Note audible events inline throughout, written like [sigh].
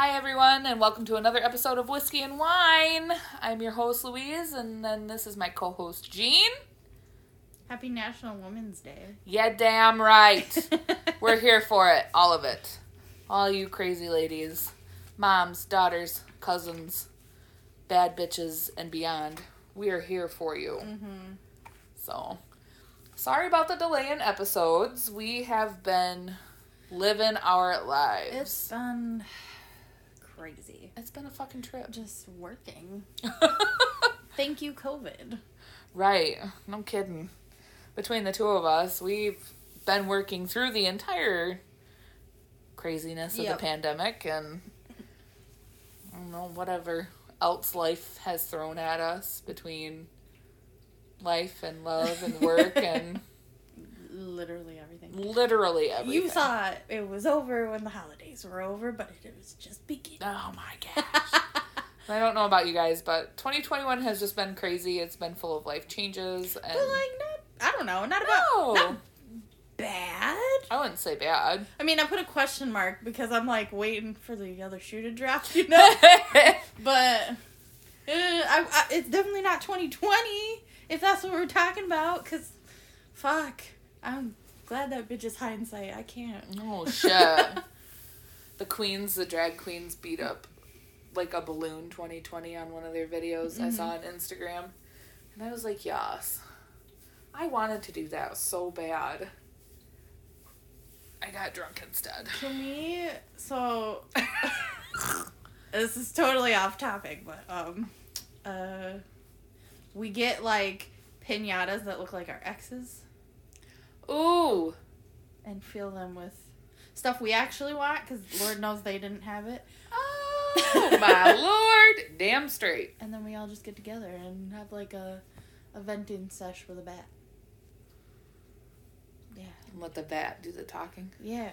Hi, everyone, and welcome to another episode of Whiskey and Wine. I'm your host, Louise, and then this is my co host, Jean. Happy National Women's Day. Yeah, damn right. [laughs] We're here for it, all of it. All you crazy ladies, moms, daughters, cousins, bad bitches, and beyond. We are here for you. Mm-hmm. So, sorry about the delay in episodes. We have been living our lives. It's been crazy. it's been a fucking trip. Just working. [laughs] Thank you, COVID. right. No kidding. Between the two of us, we've been working through the entire craziness of Yep. the pandemic and I don't know, whatever else life has thrown at us between life and love and work [laughs] and Literally everything. literally everything. You thought it was over when the holidays were over, but it was just beginning. Oh my gosh. I don't know about you guys, but 2021 has just been crazy. It's been full of life changes and But like, not. I don't know. Not about. No. Not bad. I wouldn't say bad. I mean, I put a question mark because I'm like waiting for the other shoe to drop, you [laughs] know. but uh, I, I, it's definitely not 2020 if that's what we're talking about. Cause fuck, I'm glad that bitch is hindsight. I can't. oh shit. [laughs] the queens, the drag queens beat up like a balloon 2020 on one of their videos I saw on Instagram. And I was like, "Yes." I wanted to do that so bad. I got drunk instead. To me, so [laughs] this is totally off topic, but um, uh, we get like pinatas that look like our exes Ooh. and fill them with stuff we actually want because Lord knows they didn't have it. Oh [laughs] my [laughs] lord. Damn straight. And then we all just get together and have like a, a venting sesh with a bat. Yeah. And let the bat do the talking. Yeah.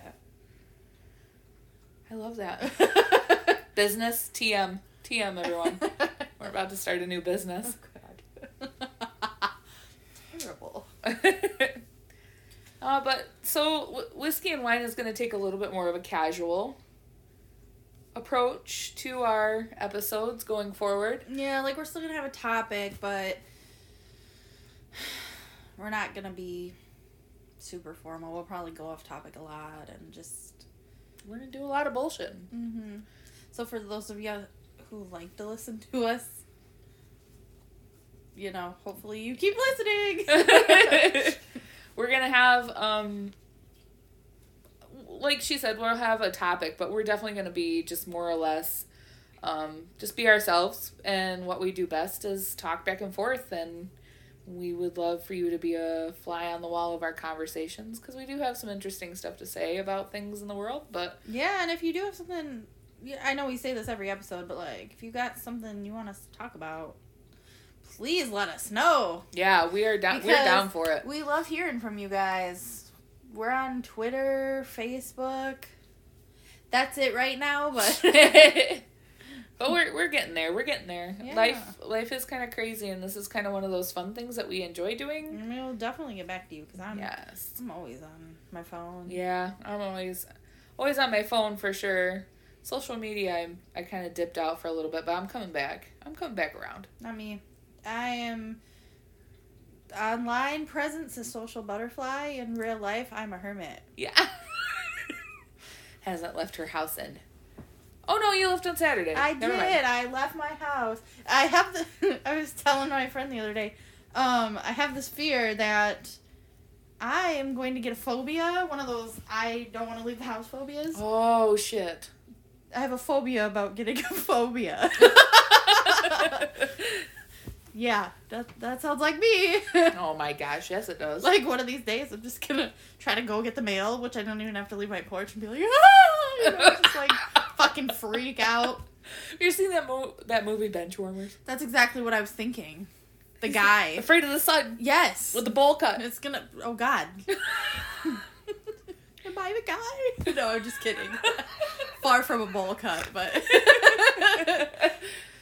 I love that. [laughs] business TM. TM everyone. We're about to start a new business. Oh, God. Terrible. Uh, but so w- whiskey and wine is going to take a little bit more of a casual approach to our episodes going forward. Yeah, like we're still gonna have a topic, but [sighs] we're not gonna be super formal. We'll probably go off topic a lot and just. We're going to do a lot of bullshit. Mm-hmm. So for those of you who like to listen to us, you know, hopefully you keep listening. [laughs] [laughs] we're to have um like she said we'll have a topic, but we're definitely to be just more or less um just be ourselves and what we do best is talk back and forth and we would love for you to be a fly on the wall of our conversations because we do have some interesting stuff to say about things in the world. But yeah, and if you do have something, I know we say this every episode, but like if you got something you want us to talk about, please let us know. yeah, we are down. we're down for it. We love hearing from you guys. We're on Twitter, Facebook. That's it right now, but [laughs] but we're we're getting there. We're getting there. Yeah. Life life is kind of crazy, and this is kind of one of those fun things that we enjoy doing. we'll definitely get back to you because I'm Yes. I'm always on my phone. Yeah, I'm always always on my phone for sure. Social media, I'm I kind of dipped out for a little bit, but I'm coming back. I'm coming back around. Not me. I am online presence a social butterfly. In real life, I'm a hermit. Yeah. [laughs] Hasn't left her house in. Oh no, you left on Saturday. I Never did. mind. I left my house. I have the. [laughs] I was telling my friend the other day. Um, I have this fear that I am going to get a phobia. One of those I don't want to leave the house phobias. Oh shit. I have a phobia about getting a [laughs] phobia. Yeah, that that sounds like me. [laughs] oh my gosh, yes it does. like one of these days, I'm just gonna try to go get the mail, which I don't even have to leave my porch and be like, ah! you know, just like [laughs] fucking freak out. you seen that mo- that movie Benchwarmers? That's exactly what I was thinking. The guy. Afraid of the sun Yes. with the bowl cut. it's gonna. Oh God. [laughs] Am I the guy? No, I'm just kidding. Far from a bowl cut, but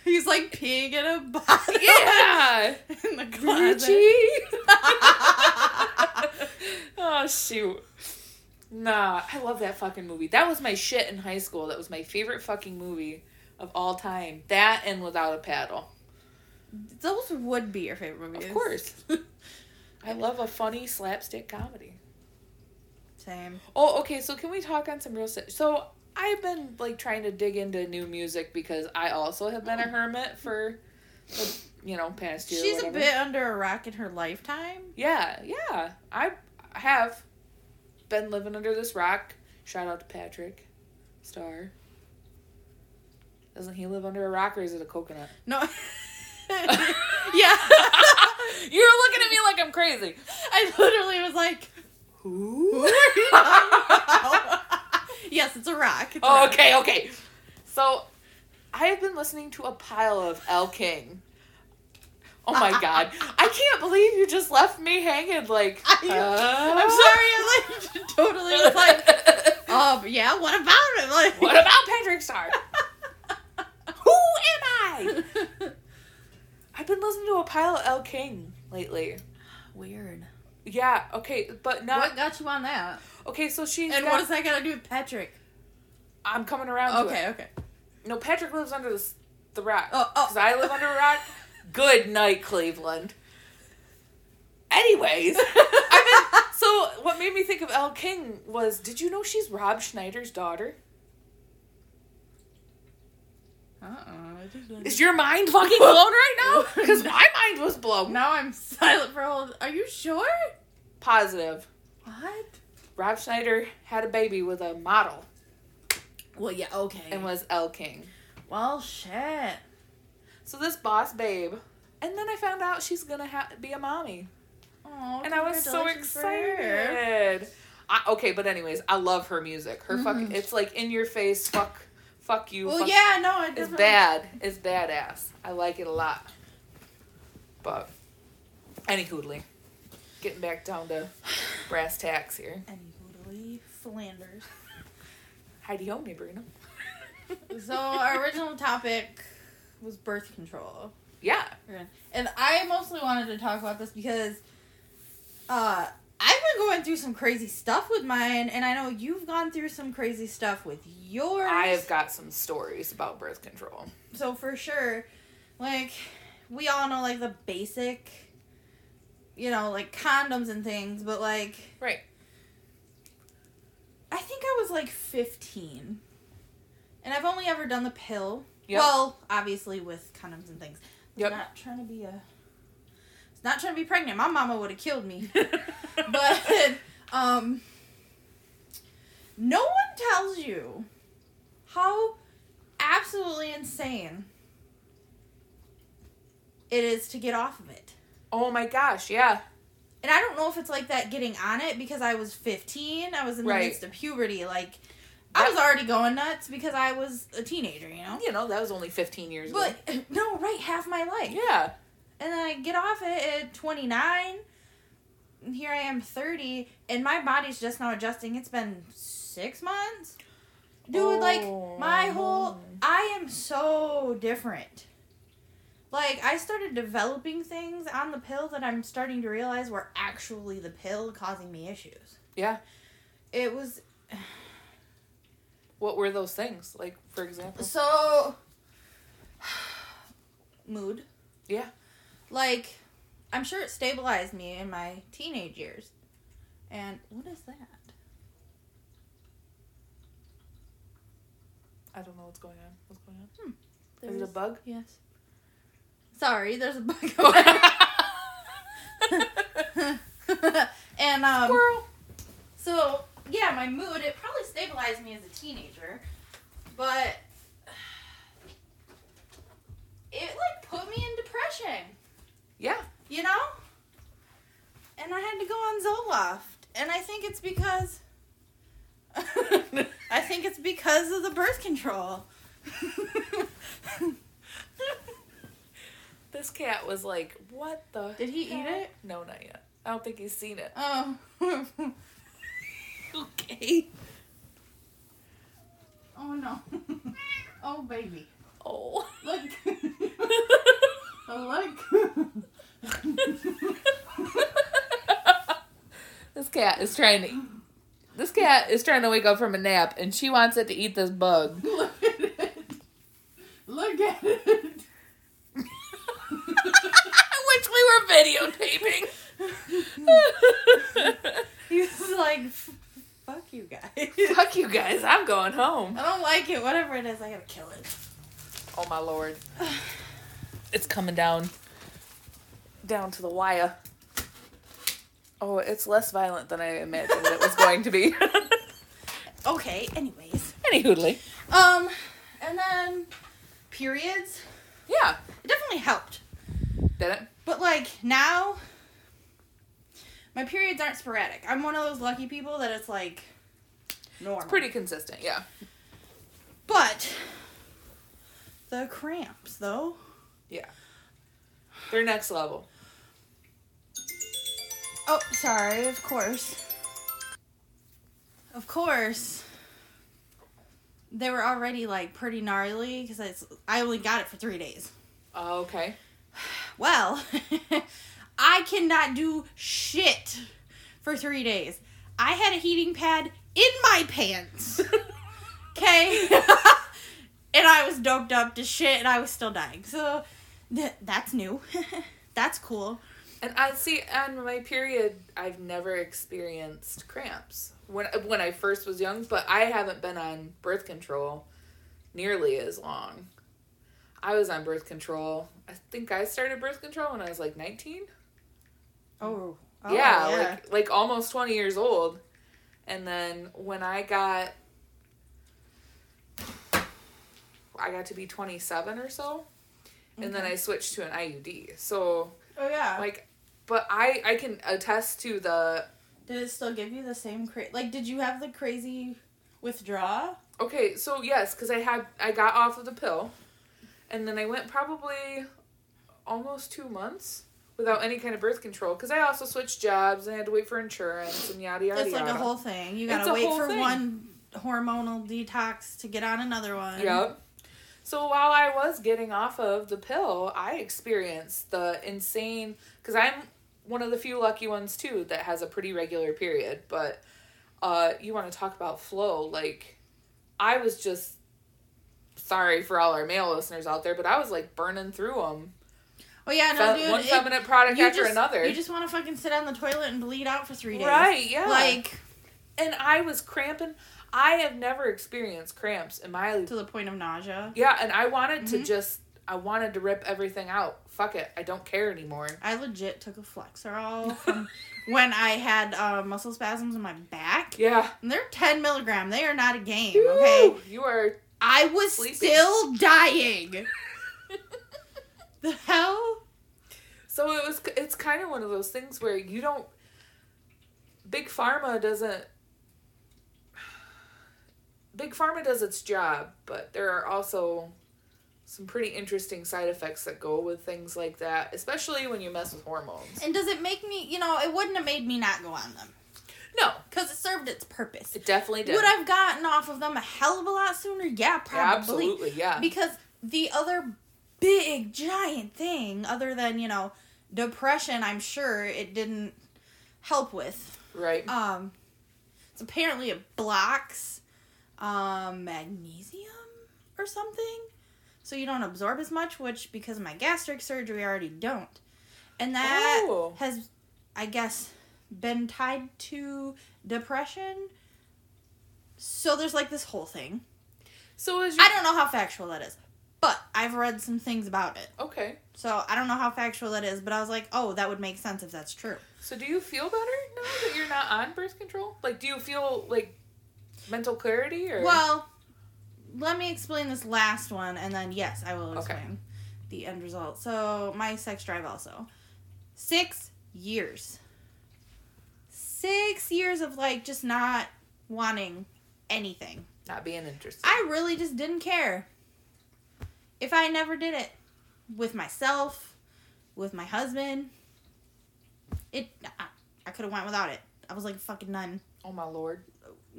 he's like peeing in a bottle. yeah. [laughs] in the closet. [laughs] Oh shoot. Nah, I love that fucking movie. That was my shit in high school. That was my favorite fucking movie of all time. That and Without a Paddle. Those would be your favorite movies. Of course. I love a funny slapstick comedy. Same. Oh, okay. So can we talk on some real stuff? So I've been like trying to dig into new music because I also have been a hermit for, the, you know, past year. She's a bit under a rock in her lifetime. Yeah, yeah. I have been living under this rock. Shout out to Patrick Star. Doesn't he live under a rock or is it a coconut? No. [laughs] [laughs] yeah. [laughs] You're looking at me like I'm crazy. I literally was like, Who? Yes, it's a rock. It's a Oh, rock. okay, okay. So, I have been listening to a pile of Elle King. Oh my [laughs] god. I can't believe you just left me hanging like. [laughs] I- uh? I'm sorry, I [laughs] like totally was like, um, yeah, what about it? Like, what about Patrick Star? Who am I? I've been listening to a pile of Elle King lately. Weird. Yeah, okay, but not. What got you on that? Okay, so she's. And got- what does that got to do with Patrick? I'm coming around to it. Okay, okay. No, Patrick lives under the, the rock. Oh, oh. Because I live under a rock. [laughs] Good night, Cleveland. Anyways, [laughs] I mean, so what made me think of Elle King was did you know she's Rob Schneider's daughter? Uh-uh. Is your mind [laughs] fucking blown right now? Because my mind was blown. Now I'm silent for a whole. Are you sure? Positive. What? Rob Schneider had a baby with a model Well, yeah, okay. and was Elle King. well, shit. So this boss babe. And then I found out she's gonna ha- be a mommy. Oh, and I was so excited. I, okay, but anyways, I love her music. Her fucking, it's like in your face, fuck, fuck you. Well, fuck, yeah, no, I it's bad. It's badass. I like it a lot. But, any hoodly, getting back down to brass tacks here. And Hoodly Flanders. Heidi ho, Brina. [laughs] So our original topic was birth control. Yeah. And I mostly wanted to talk about this because uh I've been going through some crazy stuff with mine and I know you've gone through some crazy stuff with yours. I have got some stories about birth control. so for sure like we all know like the basic you know, like condoms and things, but like Right. I think I was like 15. And I've only ever done the pill. Yep. Well, obviously with condoms and things. Yep. Not trying to be a. It's not trying to be pregnant. My mama would have killed me. [laughs] but um, no one tells you how absolutely insane it is to get off of it. Oh my gosh, yeah. And I don't know if it's like that getting on it because I was 15. I was in the Right. midst of puberty. Like, I was already going nuts because I was a teenager, you know? You know, that was only 15 years ago. But, [clears throat] no, right, half my life. Yeah. And then I get off it at 29. And here I am 30. And my body's just now adjusting. It's been six months. Dude, like, Oh, my whole. I am so different. Like, I started developing things on the pill that I'm starting to realize were actually the pill causing me issues. Yeah. It was. What were those things? Like, for example? So. [sighs] Mood. Yeah. Like, I'm sure it stabilized me in my teenage years. And what is that? I don't know what's going on. What's going on? Hmm. Is There's- it a bug? Yes. Sorry, there's a bug. [laughs] [laughs] and um Squirrel. so yeah, my mood it probably stabilized me as a teenager, but [sighs] it like put me in depression. Yeah. you know? And I had to go on Zoloft. And I think it's because [laughs] I think it's because of the birth control. This cat was like, what the? Did he eat it? No, not yet. I don't think he's seen it. oh. [laughs] Okay. oh no. [laughs] oh baby. Oh. Look. [laughs] oh, look. this cat is trying to This cat is trying to wake up from a nap and she wants it to eat this bug. Look at it. Look at it. Which we were videotaping. [laughs] He was like, fuck you guys. Fuck you guys, I'm going home. I don't like it. Whatever it is, I gotta kill it. Oh my lord. [sighs] It's coming down. Down to the wire. Oh, it's less violent than I imagined it was going to be. [laughs] Okay, anyways. Any hoodly. Um, and then periods. Yeah. It definitely helped. Did it? But like now, my periods aren't sporadic. I'm one of those lucky people that it's like normal. Pretty consistent, yeah. But the cramps, though. Yeah. They're next level. Oh, sorry. Of course. Of course. They were already like pretty gnarly because I only got it for three days. Oh, okay. Well, [laughs] I cannot do shit for three days. I had a heating pad in my pants. [laughs] Okay? [laughs] and I was doped up to shit and I was still dying. So th- that's new. that's cool. And I see on my period, I've never experienced cramps when when I first was young, but I haven't been on birth control nearly as long. I was on birth control. I think I started birth control when I was like 19. Oh. oh yeah, like like almost 20 years old. And then when I got I got to be 27 or so. And then I switched to an IUD. So oh yeah. like but I I can attest to the did it still give you the same cra- like did you have the crazy withdrawal? Okay, so yes, cuz I had I got off of the pill and then I went probably almost 2 months without any kind of birth control cuz I also switched jobs and I had to wait for insurance and yada yada It's like yada. a whole thing. You gotta wait for thing. one hormonal detox to get on another one. Yep. So while I was getting off of the pill, I experienced the insane because I'm one of the few lucky ones too that has a pretty regular period. But uh, you want to talk about flow? Like, I was just sorry for all our male listeners out there, but I was like burning through them. Oh yeah, no, Fe- dude. one feminine product after just, another. You just want to fucking sit on the toilet and bleed out for three days. Right? Yeah. Like and I was cramping. I have never experienced cramps in my to the point of nausea. yeah, and I wanted to Mhm. just I wanted to rip everything out. Fuck it, I don't care anymore. I legit took a Flexeril [laughs] from when I had uh, muscle spasms in my back. Yeah. And they're 10 milligram. They are not a game, okay? You are I was Sleeping. still dying. [laughs] the hell? so it was it's kind of one of those things where you don't Big Pharma doesn't Big Pharma does its job, but there are also some pretty interesting side effects that go with things like that, especially when you mess with hormones. And does it make me, you know, it wouldn't have made me not go on them. No, Because it served its purpose. it definitely did. Would I've gotten off of them a hell of a lot sooner? Yeah, probably. Absolutely, yeah. Because the other big giant thing, other than, you know, depression, I'm sure it didn't help with. right. Um it's apparently it blocks um magnesium or something. So you don't absorb as much, which because of my gastric surgery I already don't. And that Oh. has I guess been tied to depression. So there's like this whole thing. So is your I don't know how factual that is, but I've read some things about it. Okay. So I don't know how factual that is, but I was like, oh, that would make sense if that's true. So do you feel better now that you're not on birth control? Like do you feel like mental clarity or Well, let me explain this last one, and then yes, I will Okay. explain the end result. So my sex drive also six years, six years of like just not wanting anything. not being interested? I really just didn't care. If I never did it with myself, with my husband, it I, I could have went without it. I was like a fucking nun. oh my lord.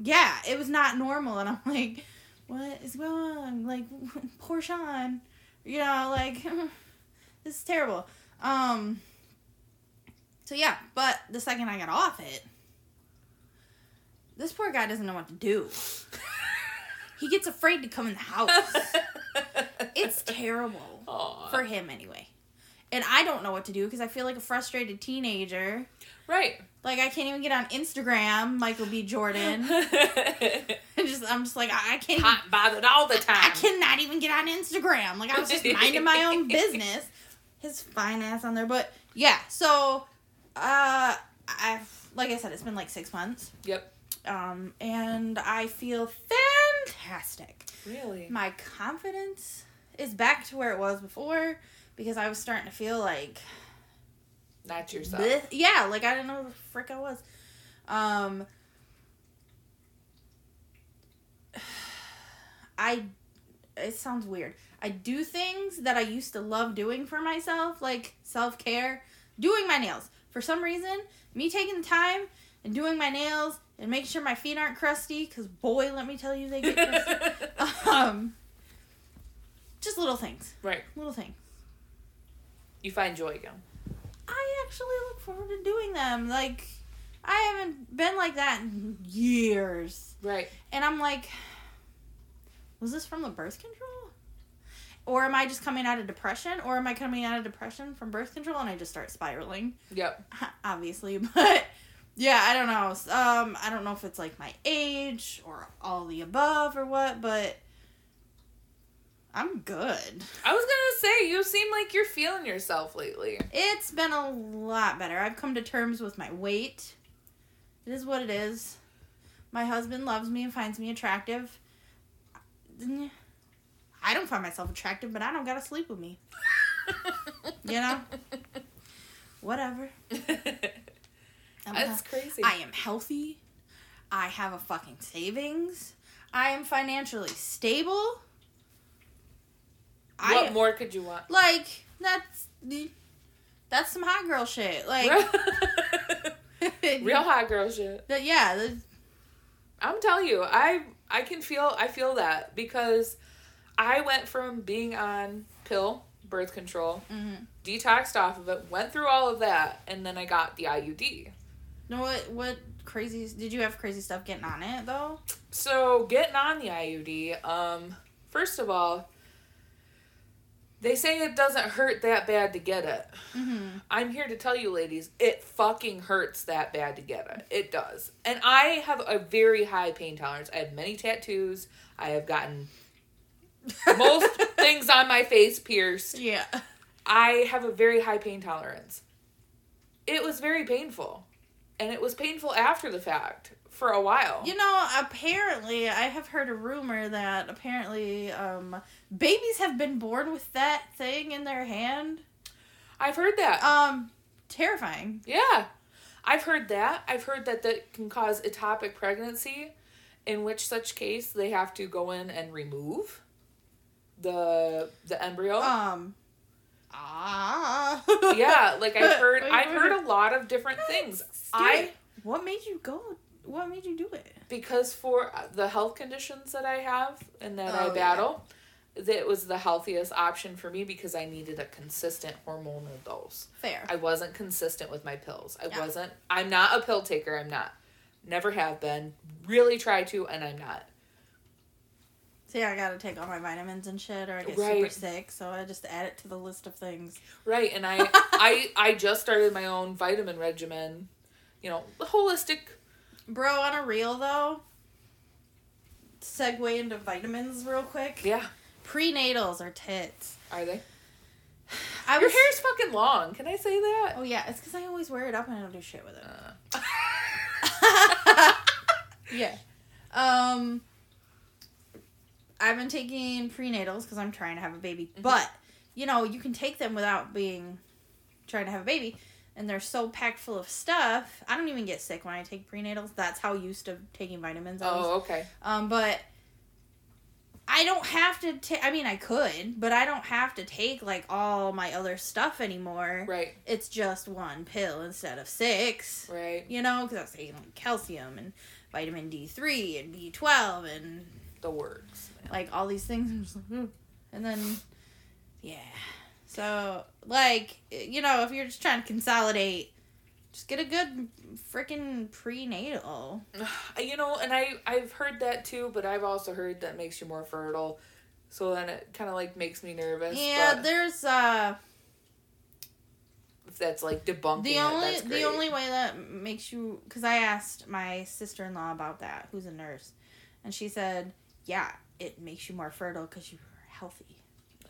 Yeah, it was not normal, and I'm like, what is going on? Like, [laughs] poor Sean, you know, like [laughs] this is terrible. Um. So yeah, but the second I got off it, this poor guy doesn't know what to do. [laughs] he gets afraid to come in the house. It's terrible [laughs] Aw. for him anyway. And I don't know what to do because I feel like a frustrated teenager. right. Like I can't even get on Instagram, Michael B. Jordan. [laughs] I just I'm just like I, I can't even, Hot bothered all the time. I cannot even get on Instagram. Like I was just minding my own business. His fine ass on there, but yeah. So, uh, I've like I said, it's been like six months. Yep. Um, and I feel fantastic. Really? My confidence is back to where it was before because I was starting to feel like Not yourself. Bleh. Yeah, like I didn't know who the frick I was. Um I it sounds weird. I do things that I used to love doing for myself, like self-care, doing my nails. For some reason, me taking the time and doing my nails and making sure my feet aren't crusty cuz boy, let me tell you they get crusty. [laughs] um just little things. right. Little things. You find joy again. I actually look forward to doing them. Like, I haven't been like that in years. Right. And I'm like, was this from the birth control? Or am I just coming out of depression? Or am I coming out of depression from birth control and I just start spiraling? Yep. [laughs] Obviously, [laughs] but yeah, I don't know. Um, I don't know if it's like my age or all the above or what, but I'm good. I was gonna say you seem like you're feeling yourself lately. It's been a lot better. I've come to terms with my weight. It is what it is. My husband loves me and finds me attractive. I don't find myself attractive, but I don't gotta sleep with me. [laughs] You know? Whatever. [laughs] I'm That's crazy. I am healthy. I have a fucking savings. I am financially stable. what I more could you want? like that's that's some hot girl shit. Like [laughs] [laughs] Real hot girl shit. That- yeah, the, I'm telling you, I I can feel I feel that because I went from being on pill, birth control, mhm. detoxed off of it, went through all of that, and then I got the IUD. Know what what crazy did you have crazy stuff getting on it though? So getting on the IUD, um, first of all, they say it doesn't hurt that bad to get it. Mm-hmm. I'm here to tell you, ladies, it fucking hurts that bad to get it. It does. And I have a very high pain tolerance. I have many tattoos. I have gotten most [laughs] things on my face pierced. Yeah. I have a very high pain tolerance. It was very painful. And it was painful after the fact for a while. You know, apparently I have heard a rumor that apparently um babies have been born with that thing in their hand. I've heard that. Um terrifying. Yeah. I've heard that. I've heard that that can cause ectopic pregnancy, in which such case they have to go in and remove the the embryo. Um Ah. yeah, like I've [laughs] heard I've heard a lot of different things. I What made you go? What made you do it? because for the health conditions that I have and that Oh, I battle, that was the healthiest option for me because I needed a consistent hormonal dose. Fair. I wasn't consistent with my pills. I Yeah. wasn't. I'm not a pill taker. I'm not. Never have been. Really try to, and I'm not. See, I gotta take all my vitamins and shit, or I get super sick. So I just add it to the list of things. Right, and I, [laughs] I, I just started my own vitamin regimen. You know, the holistic. Bro, on a real though, segue into vitamins real quick. Yeah, Prenatals are tits. are they? [sighs] I Your was. hair's fucking long. Can I say that? Oh yeah, it's because I always wear it up and I don't do shit with it. Uh, [laughs] yeah. Um. I've been taking prenatals because I'm trying to have a baby, Mhm. but you know you can take them without being trying to have a baby, and they're so packed full of stuff. I don't even get sick when I take prenatals. That's how used to taking vitamins. I was. oh, okay. Um, but I don't have to take. I mean, I could, but I don't have to take like all my other stuff anymore. Right, It's just one pill instead of six. right. You know, because I was taking like calcium and vitamin D three and B twelve and The words. like all these things. I'm just like, "Ooh." And then, yeah. So like you know, if you're just trying to consolidate Just get a good freaking prenatal. [sighs] You know, and I I've heard that too, but I've also heard that makes you more fertile. So then it kind of like makes me nervous. Yeah, there's uh if that's like debunking the it, only that's the only way that makes you because I asked my sister in law about that, who's a nurse, and she said, yeah, it makes you more fertile because you're healthy.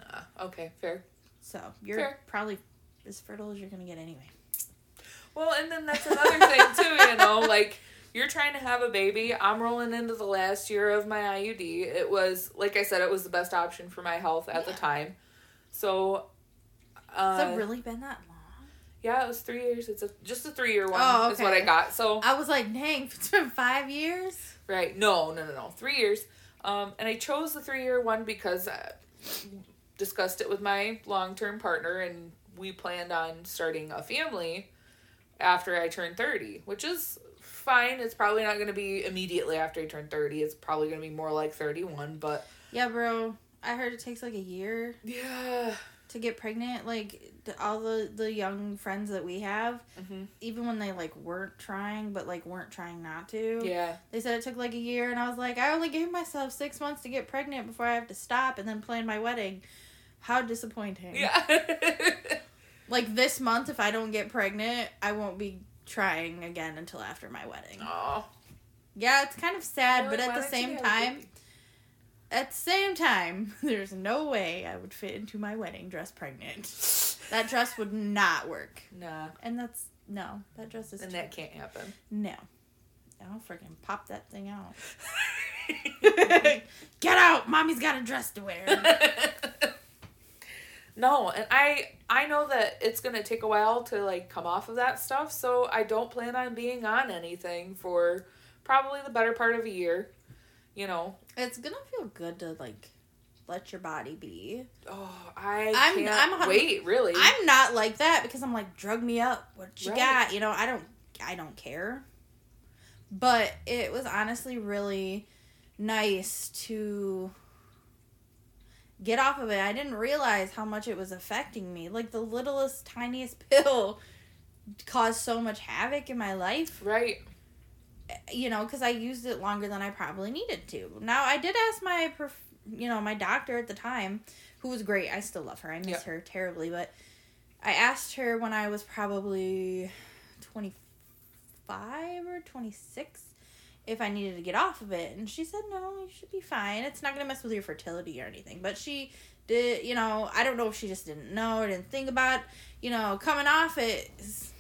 Ah, okay, fair. So you're Fair. probably as fertile as you're gonna get anyway. Well, and then that's another thing too, you know, [laughs] like you're trying to have a baby. I'm rolling into the last year of my IUD. It was like I said, it was the best option for my health at the time. So uh, Has it really been that long? yeah, it was three years. It's a just a three year one Oh, is what I got. So I was like, dang, [laughs] it's been five years. Right. No, no, no, no. Three years. Um, and I chose the three year one because I discussed it with my long term partner, and we planned on starting a family after I turned 30, which is fine. It's probably not going to be immediately after I turn 30. It's probably going to be more like 31, but Yeah, bro. I heard it takes like a year yeah. To get pregnant. Like the, all the the young friends that we have, hmm even when they like weren't trying, but like weren't trying not to. Yeah. They said it took like a year, and I was like, I only gave myself six months to get pregnant before I have to stop and then plan my wedding. How disappointing. Yeah. [laughs] Like this month, if I don't get pregnant, I won't be trying again until after my wedding. oh. Yeah, it's kind of sad, but at the same time, at the same time, [laughs] there's no way I would fit into my wedding dress pregnant. [laughs] That dress would not work. Nah. And that's no, that dress is And that can't happen. no. I'll freaking pop that thing out. [laughs] Get out! Mommy's got a dress to wear. no, and I I know that it's gonna take a while to like come off of that stuff, so I don't plan on being on anything for probably the better part of a year. You know. It's gonna feel good to like let your body be. Oh, I I'm- can't I'm wait. Really. I'm not like that because I'm like drug me up. What you Right. got? You know, I don't I don't care. But it was honestly really nice to get off of it. I didn't realize how much it was affecting me. Like the littlest tiniest [laughs] pill caused so much havoc in my life, right. You know, cuz I used it longer than I probably needed to. Now, I did ask my you know, my doctor at the time, who was great. I still love her. I miss Yeah. her terribly, but I asked her when I was probably 25 or 26 if I needed to get off of it. And she said, no, you should be fine. It's not going to mess with your fertility or anything. But she did, you know, I don't know if she just didn't know or didn't think about, you know, coming off it. Is,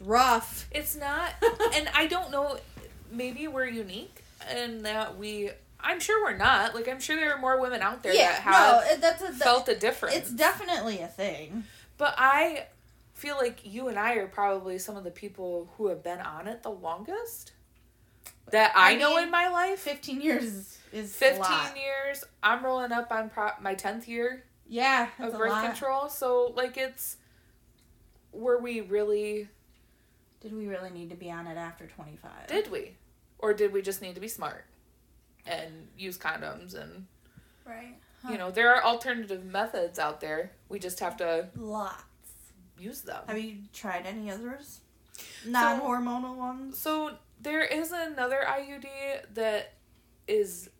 it's rough. It's not, [laughs] and I don't know. Maybe we're unique in that we. I'm sure we're not. Like I'm sure there are more women out there that have no, that's a, felt a difference. It's definitely a thing. But I feel like you and I are probably some of the people who have been on it the longest that I, I know mean, in my life. 15 years is, is 15 a lot. years. I'm rolling up on pro- my 10th year Yeah, of birth control. So, like, it's. Were we really. Did we really need to be on it after 25? Did we? Or did we just need to be smart and use condoms? And, Right. you know, there are alternative methods out there. We just have to Lots. use them. Have you tried any others? Non hormonal ones? So there is another IUD that is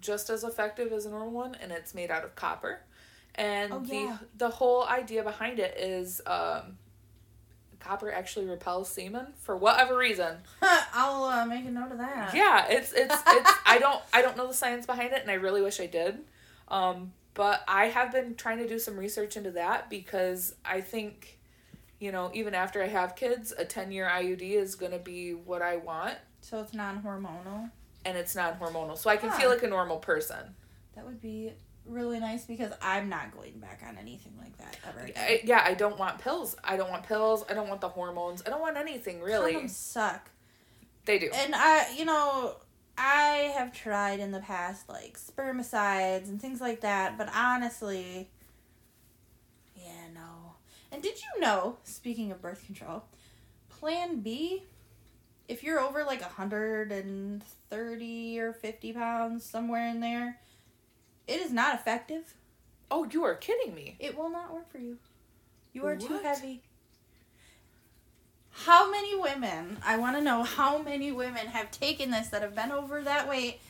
just as effective as a normal one, and it's made out of copper. And Oh, the the whole idea behind it is um, copper actually repels semen for whatever reason. [laughs] I'll uh, make a note of that. Yeah, it's it's it's I don't I don't know the science behind it, and I really wish I did. Um, but I have been trying to do some research into that because I think, you know, even after I have kids, a ten year IUD is gonna be what I want So it's non hormonal. and it's non hormonal. So I can feel like a normal person. That would be really nice because I'm not going back on anything like that ever again. I, yeah, I don't want pills. I don't want pills. I don't want the hormones. I don't want anything really. Condoms suck. They do. And I, you know, I have tried in the past like spermicides and things like that, but honestly, yeah, no. And did you know, speaking of birth control, Plan B, if you're over like 130 or 50 pounds, somewhere in there, it is not effective. Oh, you are kidding me. It will not work for you. You are too heavy. How many women, I want to know how many women have taken this that have been over that weight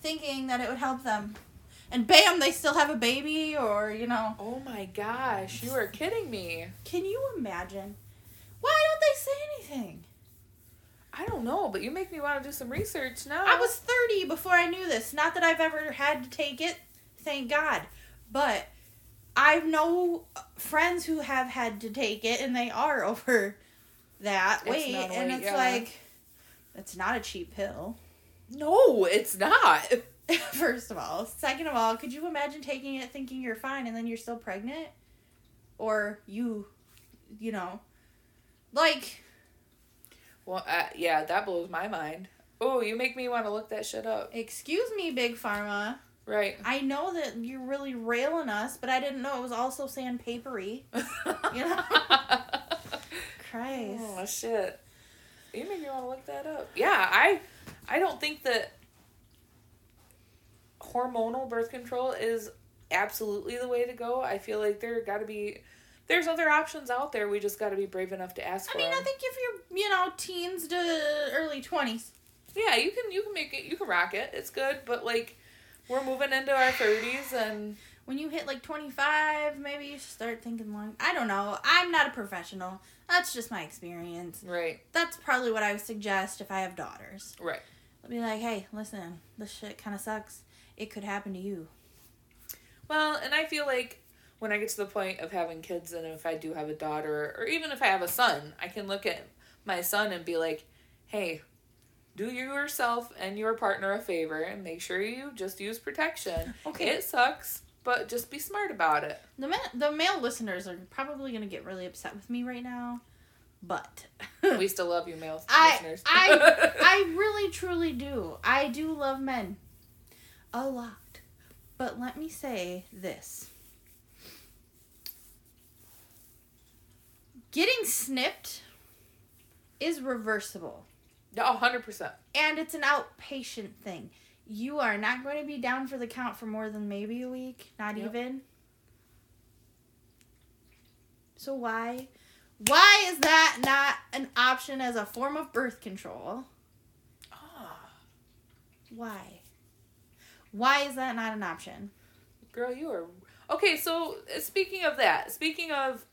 thinking that it would help them. And bam, they still have a baby or, you know. Oh my gosh, you are kidding me. Can you imagine? Why don't they say anything? I don't know, but you make me want to do some research now. I was 30 before I knew this. Not that I've ever had to take it, thank God. But I know friends who have had to take it and they are [laughs] over that It's weight. not and weight, it's yeah. like, it's not a cheap pill. No, it's not. [laughs] First of all. Second of all, could you imagine taking it thinking you're fine and then you're still pregnant? Or you, you know, like, Well, uh, yeah, that blows my mind. Oh, you make me want to look that shit up. excuse me, Big Pharma. Right. I know that you're really railing us, but I didn't know it was also sandpapery. You know? [laughs] Christ. Oh shit! You make me want to look that up. Yeah, I, I don't think that hormonal birth control is absolutely the way to go. I feel like there got to be, there's other options out there. We just got to be brave enough to ask I for mean, I think if you're, you know, teens to early 20s, Yeah, you can you can make it. You can rock it. It's good, but like, we're moving into our thirties and when you hit like 25, maybe you start thinking long. I don't know. I'm not a professional. That's just my experience. right, That's probably what I would suggest if I have daughters. right. I'll be like, hey, listen, this shit kind of sucks. It could happen to you. Well, and I feel like when I get to the point of having kids, and if I do have a daughter, or even if I have a son, I can look at my son and be like, hey, do yourself and your partner a favor and make sure you just use protection. Okay. It sucks, but just be smart about it. The ma- the male listeners are probably gonna get really upset with me right now, but [laughs] We still love you, male I listeners. I [laughs] I really truly do. I do love men a lot, but let me say this: getting snipped is reversible, hundred percent. and it's an outpatient thing. You are not going to be down for the count for more than maybe a week, not Yep. even. So why why is that not an option as a form of birth control? Ah, Why? Why is that not an option? girl, you are okay. So uh, speaking of that, speaking of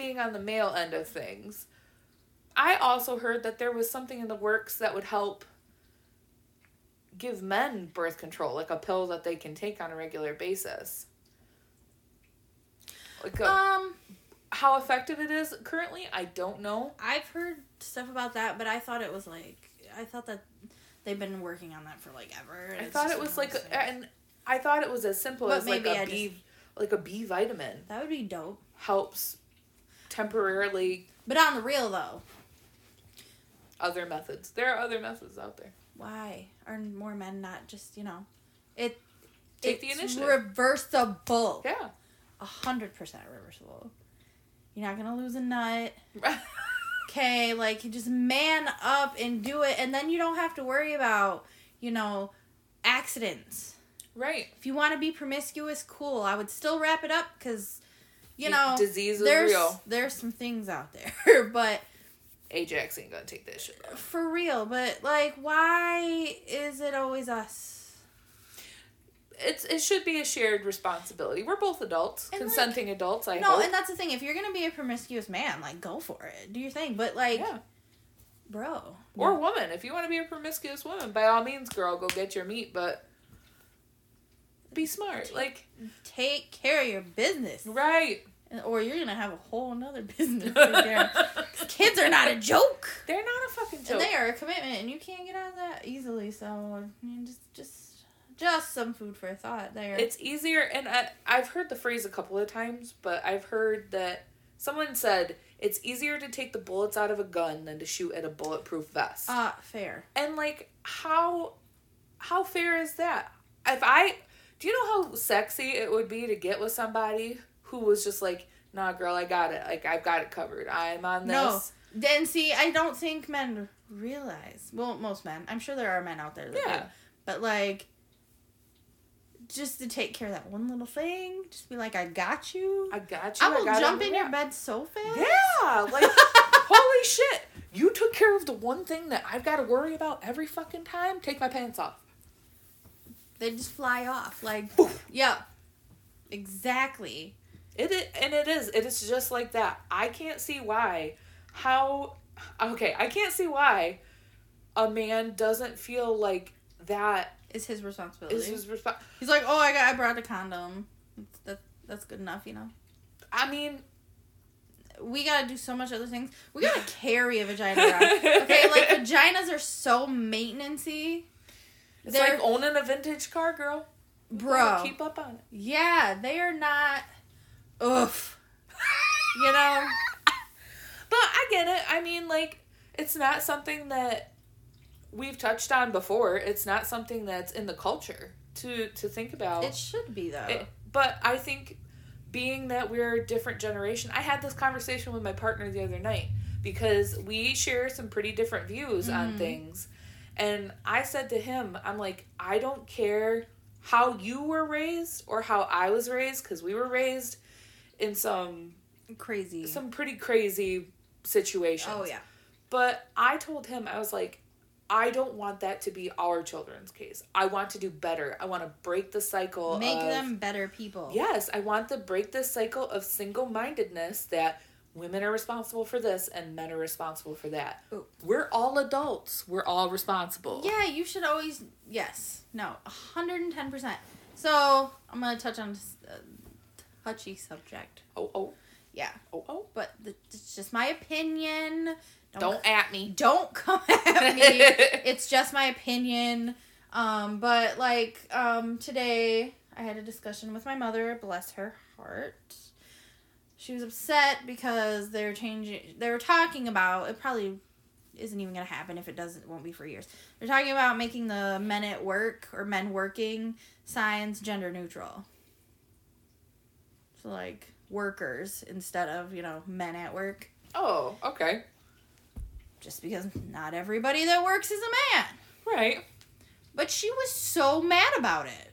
being on the male end of things, I also heard that there was something in the works that would help give men birth control, like a pill that they can take on a regular basis. Like a, Um, how effective it is currently, I don't know. I've heard stuff about that, but I thought it was like I thought that they've been working on that for like ever. I thought it was like, a, and I thought it was as simple But as like a I B, like a B vitamin that would be dope. helps temporarily But on the real though, other methods. There are other methods out there. why are more men not just you know, it Take the it's initiative. reversible. Yeah. A hundred percent reversible. You're not gonna lose a nut. [laughs] Okay, like you just man up and do it, and then you don't have to worry about you know accidents. right. If you want to be promiscuous, cool. I would still wrap it up because, you know, disease is there's real. there's some things out there, [laughs] but Ajax ain't gonna take that shit. off. for real. But like, why is it always us? It's it should be a shared responsibility. We're both adults, And, like- consenting adults. I no, hope. and that's the thing. If you're gonna be a promiscuous man, like, go for it. Do your thing. But like, yeah. bro, Or woman, if you want to be a promiscuous woman, by all means, girl, go get your meat, but be smart. Like take care of your business, right. Or you're gonna have a whole nother [laughs] business right there. Kids are not a joke. They're not a fucking joke. And they are a commitment, and you can't get out of that easily. So, I mean, just, just, just some food for thought there. It's easier, and I, I've heard the phrase a couple of times, but I've heard that someone said it's easier to take the bullets out of a gun than to shoot at a bulletproof vest. uh fair. and like, how, how fair is that? If I, do you know how sexy it would be to get with somebody who was just like, nah, girl, I got it. Like, I've got it covered. I'm on this. No. Then see, I don't think men realize. Well, most men. I'm sure there are men out there that Yeah. do. But like, just to take care of that one little thing, just be like, I got you. I got you. I will got jump it. in your bed so fast. Yeah, like [laughs] holy shit, you took care of the one thing that I've got to worry about every fucking time. Take my pants off. They just fly off. Like, Poof. yeah. Exactly. It is, and it is. It is just like that. I can't see why. How? Okay, I can't see why a man doesn't feel like that is his responsibility. is his response. He's like, oh, I got, I brought a condom. That's, that, that's good enough, you know. I mean, We gotta do so much other things. We gotta [laughs] carry a vagina around. Okay, like [laughs] vaginas are so maintenancey. it's They're- like owning a vintage car, girl. You Bro. keep up on it. Yeah, they are not. Oof. You know. But I get it. I mean, like, it's not something that we've touched on before. It's not something that's in the culture to to think about. It should be though. It- but I think being that we're a different generation, I had this conversation with my partner the other night because we share some pretty different views on Mhm. things. And I said to him, I'm like, I don't care how you were raised or how I was raised because we were raised in some Crazy. some pretty crazy situations. oh yeah. But I told him, I was like, I don't want that to be our children's case. I want to do better. I want to break the cycle. Make of, them better people. Yes, I want to break the cycle of single mindedness that women are responsible for this and men are responsible for that. Ooh. We're all adults. We're all responsible. Yeah, you should always. Yes. No. hundred and ten percent. So I'm gonna touch on a touchy subject. Oh, oh, Yeah, oh, oh. but th- it's just my opinion. Don't at me. don't [laughs] come at me. [laughs] it's just my opinion. Um, but like um, today, I had a discussion with my mother. Bless her heart. She was upset because they're changing. They were talking about it. Probably isn't even gonna happen if it doesn't. Won't be for years. They're talking about making the men at work or men working signs gender neutral. So like workers instead of you know men at work oh, okay. just because not everybody that works is a man. Right. But she was so mad about it.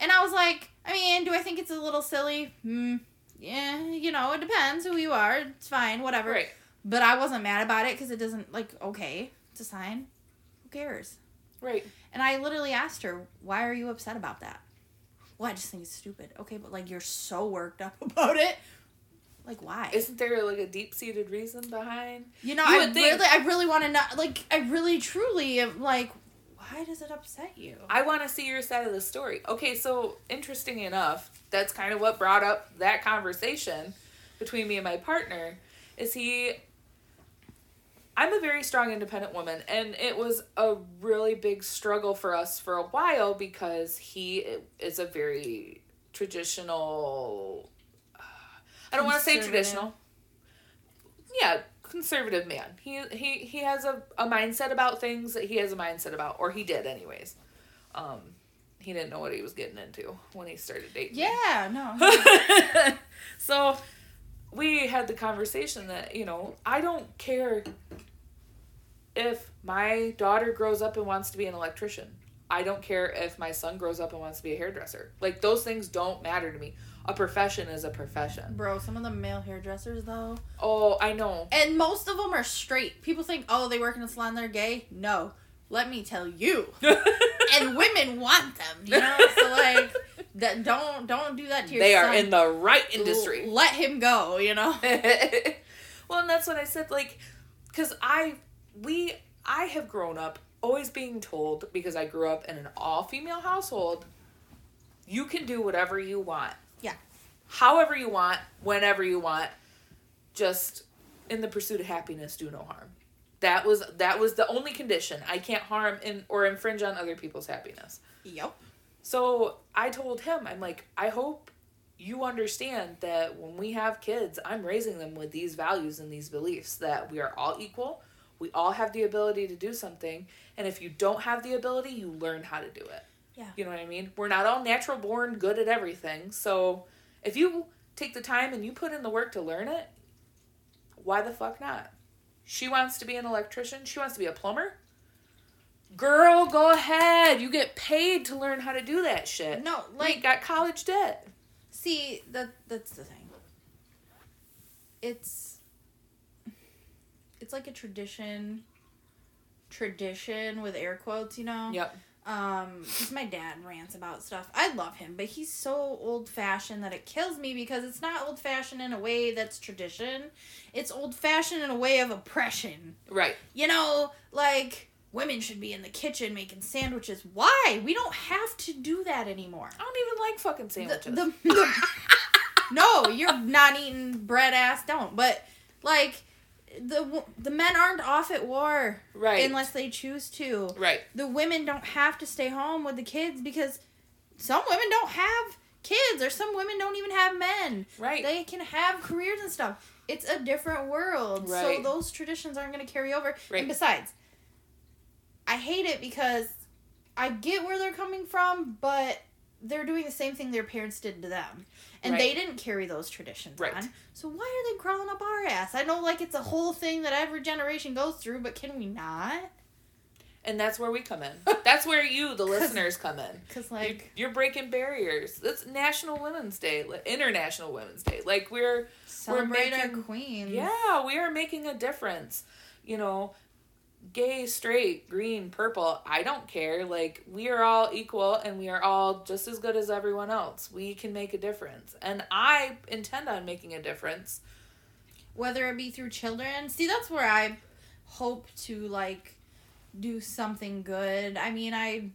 And I was like, I mean, do I think it's a little silly? Hmm. Yeah, you know, it depends who you are. It's fine, whatever. Right. But I wasn't mad about it because it doesn't, like, okay, it's a sign. Who cares? Right. And I literally asked her, why are you upset about that? Well, I just think it's stupid. Okay, but, like, you're so worked up [laughs] about it. Like, why? Isn't there like a deep seated reason behind? You know, You I would think- really, I really want to know. Like, I really, truly am like, why does it upset you? I want to see your side of the story. Okay, so interesting enough, that's kind of what brought up that conversation between me and my partner. Is he. I'm a very strong, independent woman, and it was a really big struggle for us for a while because he is a very traditional. I don't want to say traditional. Yeah, conservative man. He he he has a, a mindset about things that he has a mindset about, or he did anyways. Um, he didn't know what he was getting into when he started dating. me. Yeah, no. [laughs] so we had the conversation that you know I don't care if my daughter grows up and wants to be an electrician. I don't care if my son grows up and wants to be a hairdresser. Like those things don't matter to me. A profession is a profession. Bro, some of the male hairdressers though, Oh, I know. and most of them are straight. People think, oh, they work in a salon, they're gay. No, let me tell you. [laughs] and women want them, you know. So like, [laughs] that don't don't do that to your they son. are in the right industry. L- let him go, you know. [laughs] well, and that's what I said. Like, because I, we, I have grown up always being told because I grew up in an all female household. You can do whatever you want. Yeah. However you want, whenever you want. Just in the pursuit of happiness, do no harm. That was that was the only condition. I can't harm in or infringe on other people's happiness. Yep. So I told him, I'm like, I hope you understand that when we have kids, I'm raising them with these values and these beliefs that we are all equal. We all have the ability to do something. And if you don't have the ability, you learn how to do it. Yeah. You know what I mean? We're not all natural born good at everything. So if you take the time and you put in the work to learn it, why the fuck not? She wants to be an electrician. She wants to be a plumber. Girl, go ahead. You get paid to learn how to do that shit. No, Like, got college debt. See, that that's the thing. It's it's like a tradition tradition with air quotes, you know. Yep. Um, because my dad rants about stuff. I love him, but he's so old fashioned that it kills me because it's not old fashioned in a way that's tradition. It's old fashioned in a way of oppression. Right. You know, like women should be in the kitchen making sandwiches. Why? We don't have to do that anymore. I don't even like fucking The, sandwiches. the, [laughs] the- no, you're not eating bread ass don't. But like the the men aren't off at war right. unless they choose to. right. The women don't have to stay home with the kids because some women don't have kids or some women don't even have men. Right. They can have careers and stuff. It's a different world. Right. So those traditions aren't going to carry over. Right. And besides, I hate it because I get where they're coming from, but they're doing the same thing their parents did to them. And Right. they didn't carry those traditions Right. on. So why are they crawling up our ass? I know like it's a whole thing that every generation goes through, but can we not? and that's where we come in. [laughs] That's where you, the listeners, come in. You're, like you're breaking barriers. It's National Women's Day, International Women's Day. Like we're celebrate our making- queens. yeah, we are making a difference. You know, gay, straight, green, purple, I don't care. Like we are all equal and we are all just as good as everyone else. We can make a difference. And I intend on making a difference. whether it be through children. See, that's where I hope to like do something good. I mean, I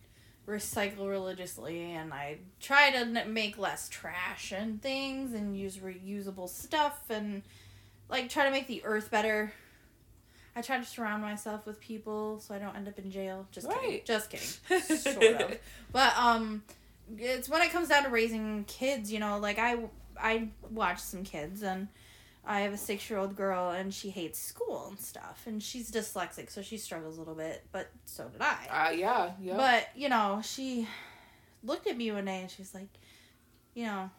recycle religiously and I try to make less trash and things and use reusable stuff and like try to make the earth better. I try to surround myself with people so I don't end up in jail. Just kidding. Just kidding. [laughs] sort of. But um it's when it comes down to raising kids, you know, like I I watch some kids and I have a 6-year-old girl and she hates school and stuff and she's dyslexic so she struggles a little bit, but so did I. Uh, yeah, yeah. But, you know, she looked at me one day and she was like, you know,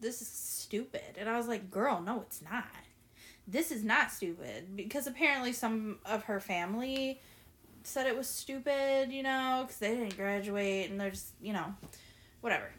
this is stupid. And I was like, girl, no, it's not. This is not stupid. Because apparently some of her family said it was stupid, you know, because they didn't graduate and they're just, you know, whatever.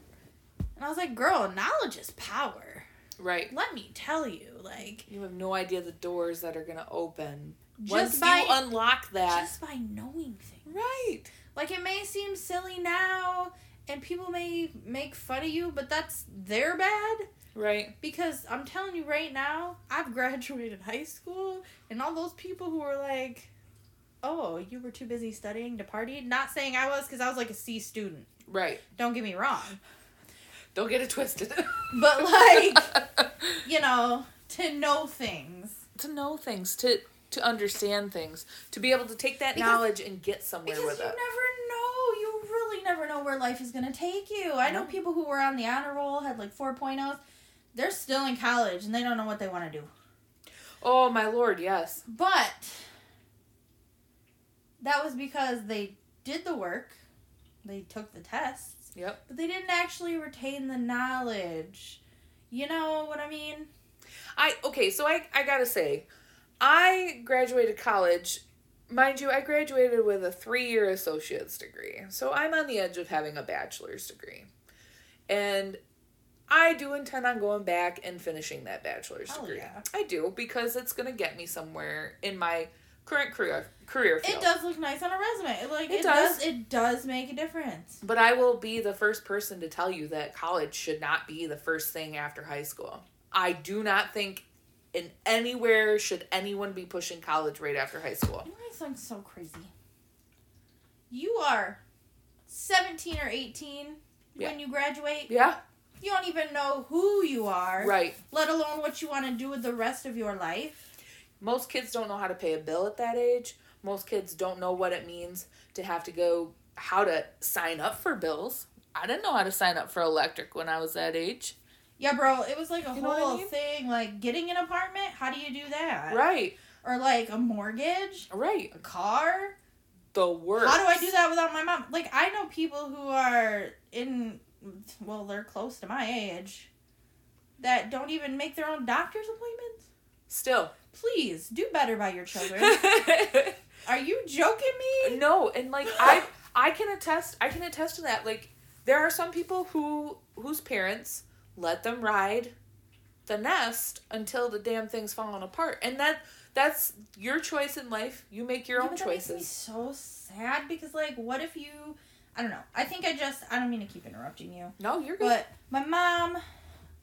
And I was like, girl, knowledge is power. right. Let me tell you. Like, You have no idea the doors that are gonna open just once by, you unlock that. just by knowing things. right. Like it may seem silly now and people may make fun of you, but that's their bad Right. because I'm telling you right now, I've graduated high school and all those people who were like, "Oh, you were too busy studying to party." Not saying I was cuz I was like a C student. Right. Don't get me wrong. Don't get it twisted. [laughs] But like, [laughs] you know, to know things. to know things, to to understand things, to be able to take that Because- knowledge and get somewhere with it. Because you never know. You really never know where life is going to take you. I know people who were on the honor roll, had like 4.0s. They're still in college and they don't know what they want to do. Oh my lord, yes. But that was because they did the work, they took the tests, Yep. but they didn't actually retain the knowledge. You know what I mean? I okay, so I I gotta say, I graduated college. Mind you, I graduated with a three year associate's degree. So I'm on the edge of having a bachelor's degree. And I do intend on going back and finishing that bachelor's Hell degree. yeah. I do because it's gonna get me somewhere in my current career career field. It does look nice on a resume. Like It it, does. does. It does make a difference. But I will be the first person to tell you that college should not be the first thing after high school. I do not think in anywhere should anyone be pushing college right after high school. You what sounds so crazy? You are 17 or 18 Yeah. when you graduate. Yeah, You don't even know who you are, right. let alone what you want to do with the rest of your life. Most kids don't know how to pay a bill at that age. Most kids don't know what it means to have to go how to sign up for bills. I didn't know how to sign up for electric when I was that age. Yeah, bro, it was like a You what I whole mean? thing. Like getting an apartment, how do you do that? Right. Or like a mortgage, Right. a car. The worst. How do I do that without my mom? Like I know people who are in, well, they're close to my age, that don't even make their own doctor's appointments. Still. Please do better by your children. [laughs] Are you joking me? no and like i i can attest i can attest to that like there are some people who whose parents let them ride the nest until the damn thing's falling apart and that that's your choice in life. You make your Yeah, own but that makes me choices. so sad because like, what if you? I don't know. I think I just. I don't mean to keep interrupting you, No, you're good. but my mom.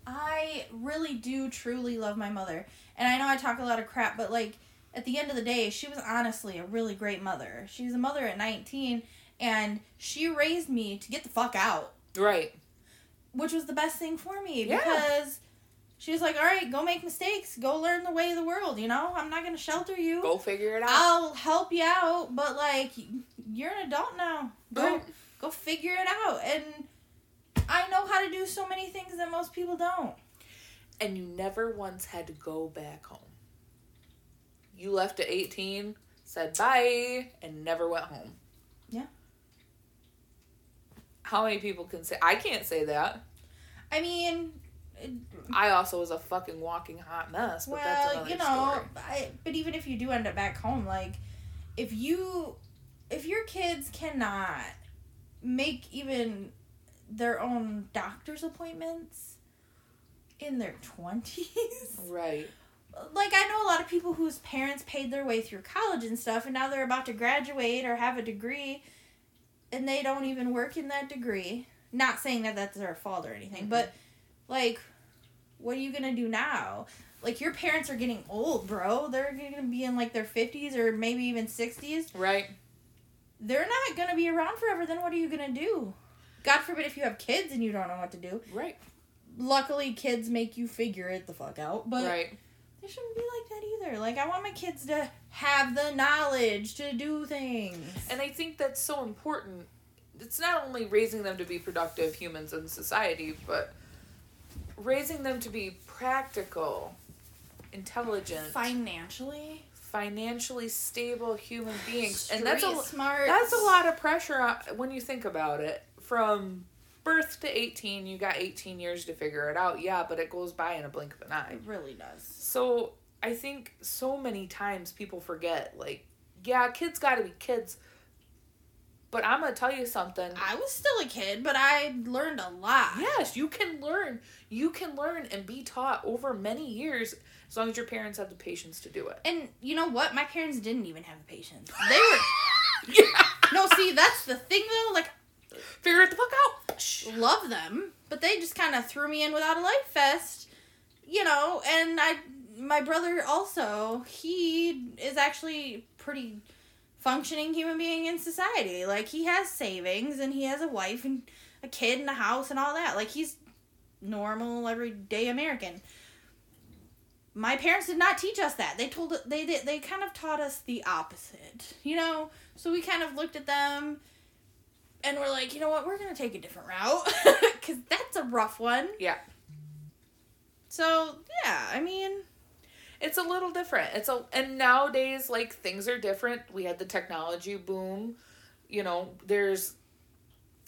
I really do truly love my mother, and I know I talk a lot of crap, but like at the end of the day, she was honestly a really great mother. She was a mother at nineteen, and she raised me to get the fuck out. right. which was the best thing for me Yeah. because she was like, "All right, go make mistakes, go learn the way of the world." You know, I'm not gonna shelter you. Go figure it out. I'll help you out, but like, you're an adult now. Go, Right. go figure it out. And I know how to do so many things that most people don't. and you never once had to go back home. You left at 18, said bye, and never went home. Yeah. How many people can say I can't say that? I mean, I also was a fucking walking hot mess, but well, you know. I, but even if you do end up back home, like, if you, if your kids cannot make even their own doctor's appointments in their 20s, Right. like, I know a lot of people whose parents paid their way through college and stuff, and now they're about to graduate or have a degree, and they don't even work in that degree. Not saying that that's their fault or anything, Mhm. but, like, what are you gonna do now? Like your parents are getting old, bro. They're gonna be in like their fifties or maybe even sixties. Right. They're not gonna be around forever. Then what are you gonna do? God forbid if you have kids and you don't know what to do. Right. Luckily, kids make you figure it the fuck out. But right. they shouldn't be like that either. Like I want my kids to have the knowledge to do things. And I think that's so important. It's not only raising them to be productive humans in society, but raising them to be practical, intelligent, financially, financially stable human beings. And that's a smart. that's a lot of pressure on, when you think about it. From birth to 18, you got 18 years to figure it out. Yeah, but it goes by in a blink of an eye. It really does. So I think so many times people forget, like, yeah, kids got to be kids. But I'm gonna tell you something. I was still a kid, but I learned a lot. Yes, you can learn. You can learn and be taught over many years as long as your parents have the patience to do it. And you know what? My parents didn't even have the patience. They were [laughs] yeah. no. See, that's the thing though. Like, Figure it the fuck out. Love them, but they just kind of threw me in without a life vest. You know, and I, my brother also, he is actually pretty functioning human being in society. Like he has savings and he has a wife and a kid and a house and all that. Like he's normal everyday American. My parents did not teach us that. They told they did they kind of taught us the opposite. You know, so we kind of looked at them and we're like, you know what, we're gonna take a different route [laughs] because that's a rough one. Yeah. So yeah, I mean, It's a little different. It's a and nowadays like things are different. We had the technology boom. You know, there's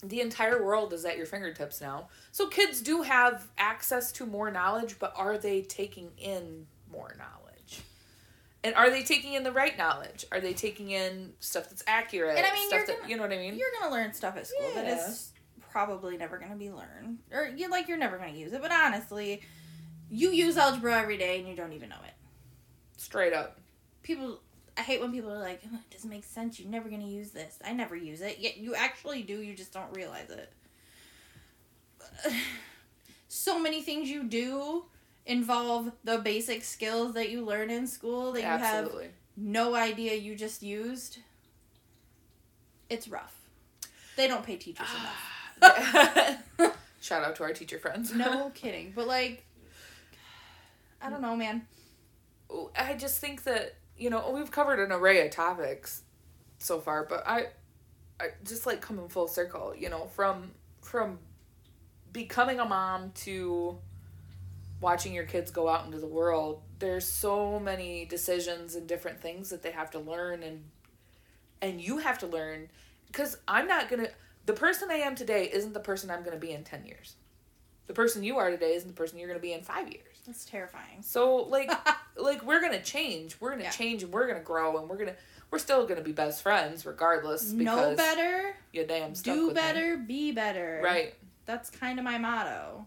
the entire world is at your fingertips now. So kids do have access to more knowledge, but are they taking in more knowledge? And are they taking in the right knowledge? Are they taking in stuff that's accurate? And I mean, stuff you're that gonna- you know what I mean? you're gonna learn stuff at school that Yeah. is probably never gonna be learned, or you like you're never gonna use it. But honestly, you use algebra every day and you don't even know it. Straight up. People, I hate when people are like, "Oh, "It doesn't make sense. You're never gonna use this." I never use it. Yet you actually do. You just don't realize it. [sighs] so many things you do involve the basic skills that you learn in school that you have no idea you just used. It's rough. They don't pay teachers enough. [laughs] Shout out to our teacher friends. No [laughs] kidding. But like [sighs] I don't know, man. I just think that you know we've covered an array of topics so far, but I, I just like coming full circle. You know, from from becoming a mom to watching your kids go out into the world. There's so many decisions and different things that they have to learn, and and you have to learn because I'm not gonna. The person I am today isn't the person I'm gonna be in ten years. The person you are today isn't the person you're gonna be in five years. That's terrifying. So like [laughs] like we're gonna change. We're gonna Yeah. change and we're gonna grow and we're gonna we're still gonna be best friends regardless know better, you damn do better, be better. Right. That's kind of my motto.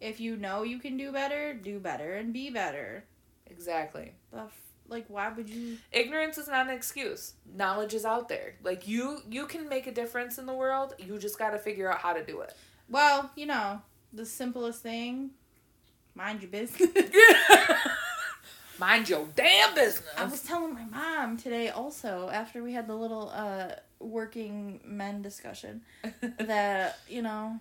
If you know you can do better, do better and be better. Exactly. The f- like why would you Ignorance is not an excuse. Knowledge is out there. Like you you can make a difference in the world. You just got to figure out how to do it. Well, you know, the simplest thing, mind your business. [laughs] Mind your damn business. I was telling my mom today also after we had the little uh working men discussion [laughs] that, you know,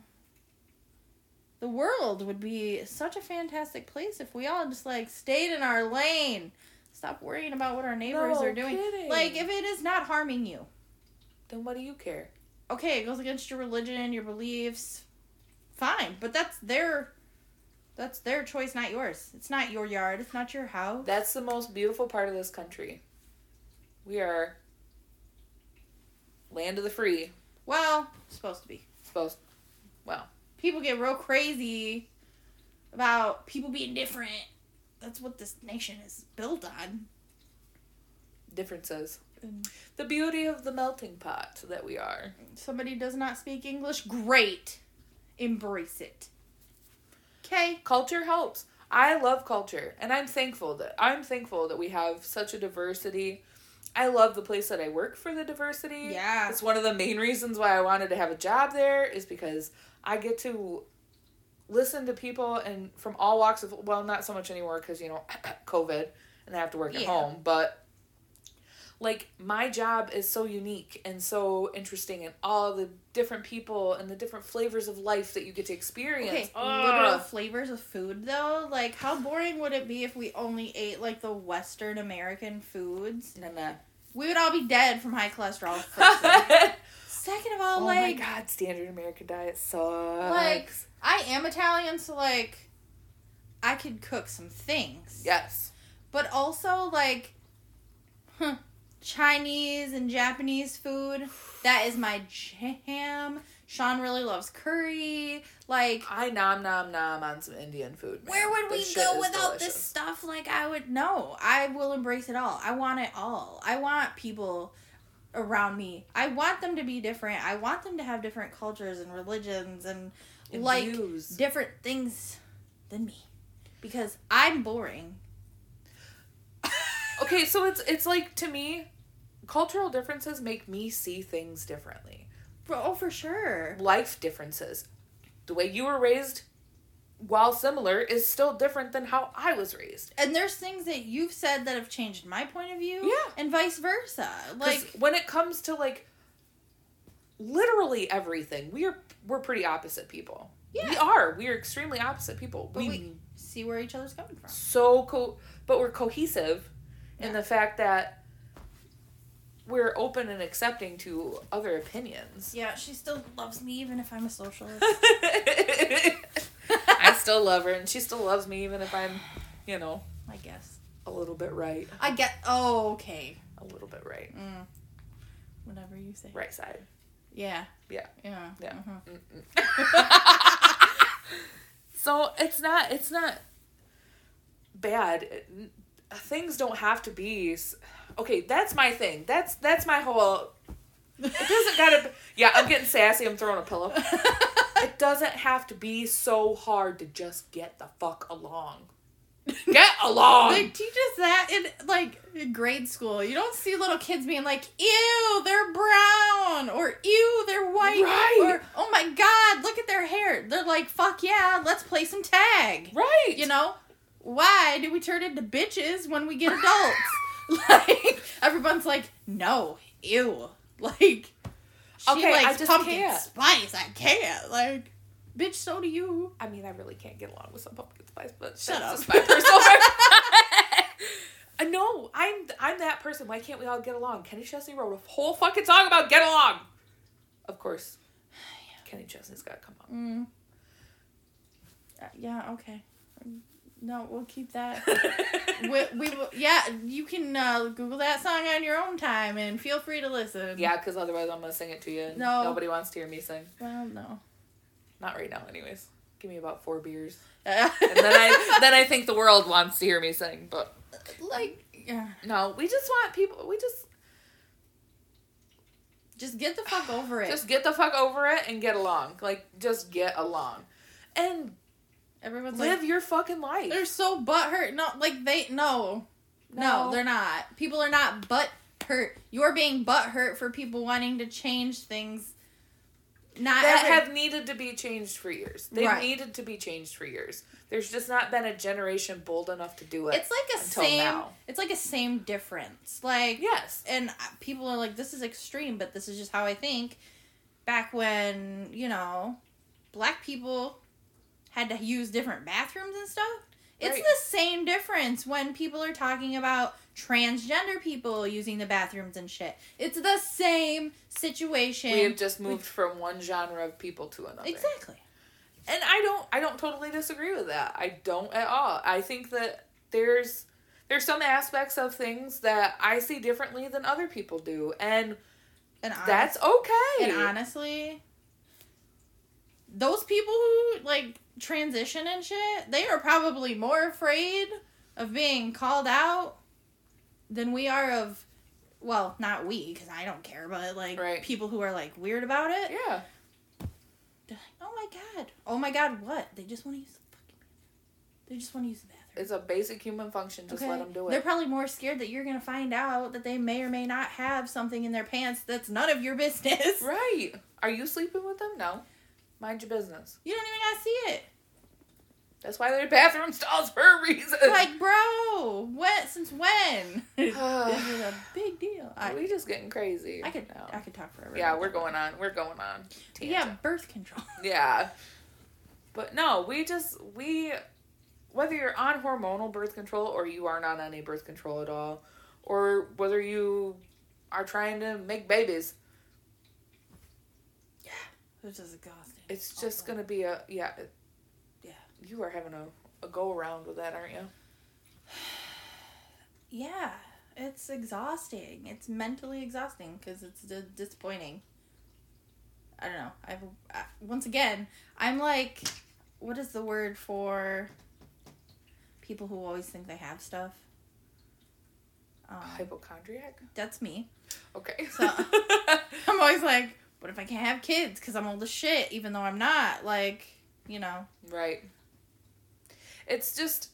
the world would be such a fantastic place if we all just like stayed in our lane. Stop worrying about what our neighbors No are doing. kidding. Like if it is not harming you. then what do you care? Okay, it goes against your religion, your beliefs. Fine, but that's their that's their choice, not yours. It's not your yard. It's not your house. That's the most beautiful part of this country. We are land of the free. Well, supposed to be. Supposed well, people get real crazy about people being different. That's what this nation is built on. differences. And The beauty of the melting pot that we are. somebody does not speak English, great. Embrace it. Okay. Culture helps. I love culture and I'm thankful that I'm thankful that we have such a diversity. I love the place that I work for the diversity. Yeah. It's one of the main reasons why I wanted to have a job there is because I get to listen to people and from all walks of well, not so much anymore because you know [coughs] COVID and I have to work at home, but like my job is so unique and so interesting and all the different people and the different flavors of life that you get to experience. Okay, Ugh. literal flavors of food though. Like, how boring would it be if we only ate like the Western American foods? Nah, nah. We would all be dead from high cholesterol. [laughs] Second of all, like oh my god, standard American diet sucks. Like- I am Italian, so like, I could cook some things. yes. But also like huh, Chinese and Japanese food. That is my jam. Sean really loves curry. Like I nom nom nom on some Indian food. man. where would The we go without this stuff? Like I would no. I will embrace it all. I want it all. I want people around me. I want them to be different. I want them to have different cultures and religions and And like views. different things than me. Because I'm boring. [laughs] okay, so it's it's like to me, cultural differences make me see things differently. Oh, for sure. Life differences. The way you were raised, while similar, is still different than how I was raised. And there's things that you've said that have changed my point of view. Yeah. And vice versa. Like when it comes to like literally everything, we are we're pretty opposite people. Yeah. We are. We are extremely opposite people. but we we see where each other's coming from. so co but we're cohesive in the fact that we're open and accepting to other opinions. Yeah, she still loves me even if I'm a socialist. [laughs] [laughs] I still love her and she still loves me even if I'm, you know, I guess. a little bit right. I get. Oh, okay. A little bit right. Mm. Whatever you say. Right side. Yeah. Yeah. Yeah. Yeah. mhm. [laughs] so it's not it's not bad It- things don't have to be s- okay that's my thing that's that's my whole it doesn't gotta be, yeah i'm getting sassy i'm throwing a pillow [laughs] it doesn't have to be so hard to just get the fuck along [laughs] get along They teach us that in like in grade school. You don't see little kids being like, "Ew, they're brown," or "Ew, they're white," Right. or "Oh my god, look at their hair." They're like, "Fuck yeah, let's play some tag." right You know, why do we turn into bitches when we get adults? [laughs] [laughs] like everyone's like, "No, ew." [laughs] Like she Okay, I just pumpkin can't. spice. I can't. Like, bitch, so do you. I mean, I really can't get along with some pumpkin spice, but Shut up. just my personal. [laughs] I know I'm I'm that person. Why can't we all get along? Kenny Chesney wrote a whole fucking song about get along. Of course, [sighs] Kenny Chesney's got to come on. Mm. Uh, yeah. Okay. No, we'll keep that. [laughs] we, we will, yeah, you can uh, Google that song on your own time and feel free to listen. yeah, because otherwise I'm gonna sing it to you. And No. nobody wants to hear me sing. Well, no. Not right now, anyways. Give me about four beers, [laughs] and then I then I think the world wants to hear me sing. But like, yeah, no, we just want people. We just just get the fuck over it. just get the fuck over it and get along. Like just get along, and Everyone's live like, your fucking life. they're so butthurt. No, like they no. No, they're not. People are not butt hurt. You're being butt hurt for people wanting to change things. Not that every- have needed to be changed for years. They've Right. needed to be changed for years. There's just not been a generation bold enough to do it. It's like a until same. now. It's like a same difference. Like yes. and people are like, "This is extreme," but this is just how I think. Back when you know, black people had to use different bathrooms and stuff. It's Right. the same difference when people are talking about transgender people using the bathrooms and shit. It's the same situation. We have just moved from one genre of people to another. exactly. And I don't I don't totally disagree with that. I don't at all. I think that there's there's some aspects of things that I see differently than other people do. And And honest- that's okay. And honestly, those people who like transition and shit, they are probably more afraid of being called out than we are of well, not we because I don't care, but like Right. people who are like weird about it. yeah. They're like, "Oh my god. Oh my god, what? They just want to use the fucking bathroom. They just want to use the bathroom." It's a basic human function. Just let them do it. They're probably more scared that you're going to find out that they may or may not have something in their pants that's none of your business. Right. Are you sleeping with them? No. Mind your business. You don't even got to see it. That's why they're bathroom stalls for a reason. like, bro, when since when? [sighs] this is a big deal. I, we just getting crazy. I could now. I could talk forever. Yeah, we're going on. We're going on. Yeah, birth control. [laughs] Yeah. But no, we just we whether you're on hormonal birth control or you aren't on any birth control at all, or whether you are trying to make babies, Yeah, This is exhausting. It's just gonna be a yeah. it- Yeah. You are having a, a go around with that, aren't you? [sighs] Yeah, it's exhausting. It's mentally exhausting because it's d- disappointing. I don't know. I've I, once again, I'm like, what is the word for people who always think they have stuff? Um, Hypochondriac. that's me. Okay. So- [laughs] I'm always like, what if I can't have kids because I'm old as shit, even though I'm not? Like, you know. Right. It's just,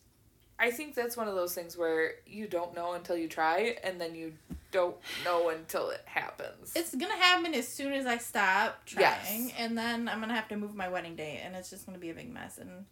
I think that's one of those things where you don't know until you try, and then you don't know until it happens. It's gonna happen as soon as I stop trying, Yes. and then I'm gonna have to move my wedding date, and it's just gonna be a big mess. And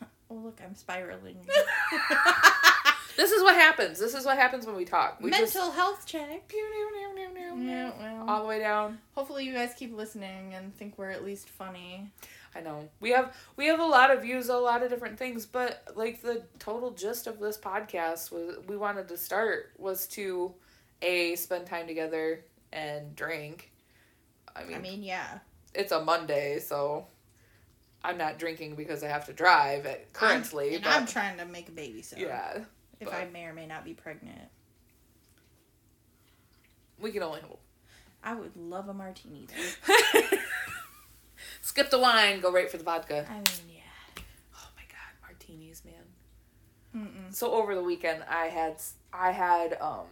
[laughs] oh look, I'm spiraling. [laughs] [laughs] this is what happens. This is what happens when we talk. We Mental just health check. pew, pew, pew, pew, pew, Yeah, well, all the way down. hopefully you guys keep listening and think we're at least funny. I know we have we have a lot of views, a lot of different things, but like the total gist of this podcast was we wanted to start was to a spend time together and drink. I mean, I mean, yeah. it's a Monday, so I'm not drinking because I have to drive at currently. I'm, and but I'm trying to make a baby, so yeah, if but- I may or may not be pregnant, we can only hope. I would love a martini. Though. [laughs] Skip the wine, go right for the vodka. I mean, yeah. Oh my god, martinis, man. Mm-mm. So over the weekend, I had I had um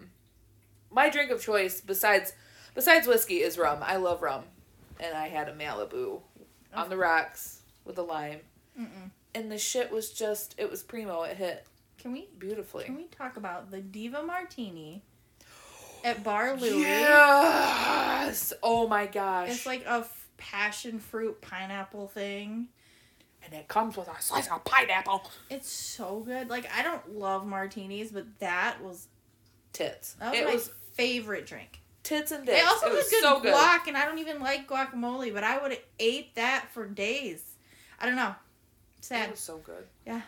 my drink of choice besides besides whiskey is rum. I love rum, and I had a Malibu on the rocks with a lime, Mm-mm. and the shit was just it was primo. It hit Can we beautifully. can we talk about the Diva Martini at Bar Louie? Yes! Oh my gosh! It's like a f- passion fruit pineapple thing. and it comes with a slice of pineapple. It's so good. Like I don't love martinis, but that was Tits. that was it my was favorite drink. tits and They also it had was good so good. guac, and I don't even like guacamole, but I would have ate that for days. I don't know. It Sad. was so good. Yeah.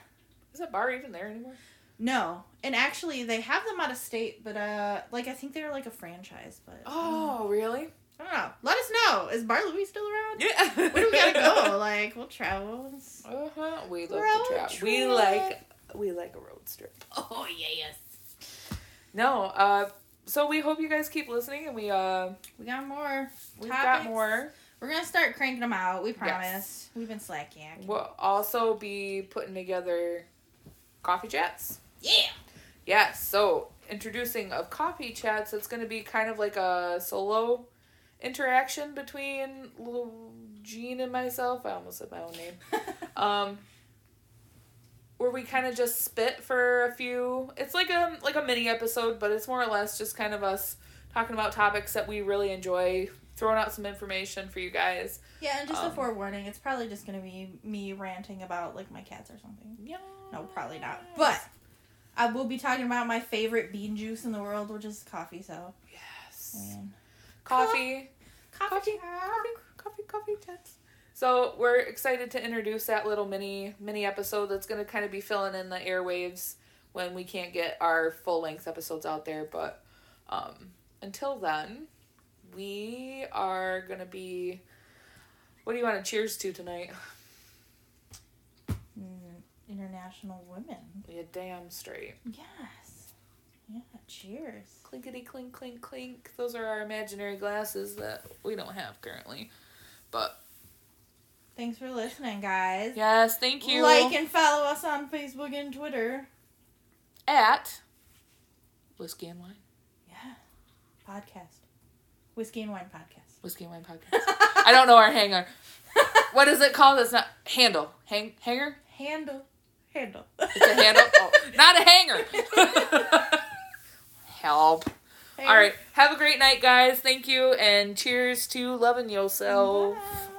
Is that bar even there anymore? No, and actually they have them out of state, but uh, like I think they're like a franchise. But Oh, really? I don't know. Let us know. Is Bar Louie still around? Yeah. Where do we gotta go? [laughs] Like we'll travel. Uh-huh. We love Road to travel. We like we like a road trip. Oh yes. No, uh so we hope you guys keep listening and we uh We got more. we've got more. We're gonna start cranking them out. We promise. We've been slacking. We'll also be putting together coffee chats. Yeah. Yes, so introducing of coffee chats, it's going to be kind of like a solo interaction between Lu- Jean and myself. I almost said my own name. [laughs] Um, where we kind of just spit for a few. It's like a like a mini episode, but it's more or less just kind of us talking about topics that we really enjoy, throwing out some information for you guys. Yeah, and just a Um, forewarning, it's probably just gonna be me ranting about like my cats or something. Yeah. No, probably not. But I will be talking about my favorite bean juice in the world, which is coffee. So, yes, mean, coffee, coffee, coffee, coffee, coffee, coffee chats. So we're excited to introduce that little mini mini episode that's gonna kind of be filling in the airwaves when we can't get our full length episodes out there. But um, until then, we are gonna be. What do you want to cheers to tonight? International women. Yeah, damn straight. Yes. Yeah. Cheers. Clinkety clink clink clink. Those are our imaginary glasses that we don't have currently. But Thanks for listening, guys. yes, thank you. Like and follow us on Facebook and Twitter. at whiskey and wine. Yeah. Podcast. Whiskey and Wine Podcast. Whiskey and wine podcast. I don't know our hanger. [laughs] What is it called? It's not handle. Hang hanger. Handle. Handle. It's a handle. [laughs] Oh, not a hanger. [laughs] Help. All right. Have a great night, guys. Thank you, and cheers to loving yourself. Bye.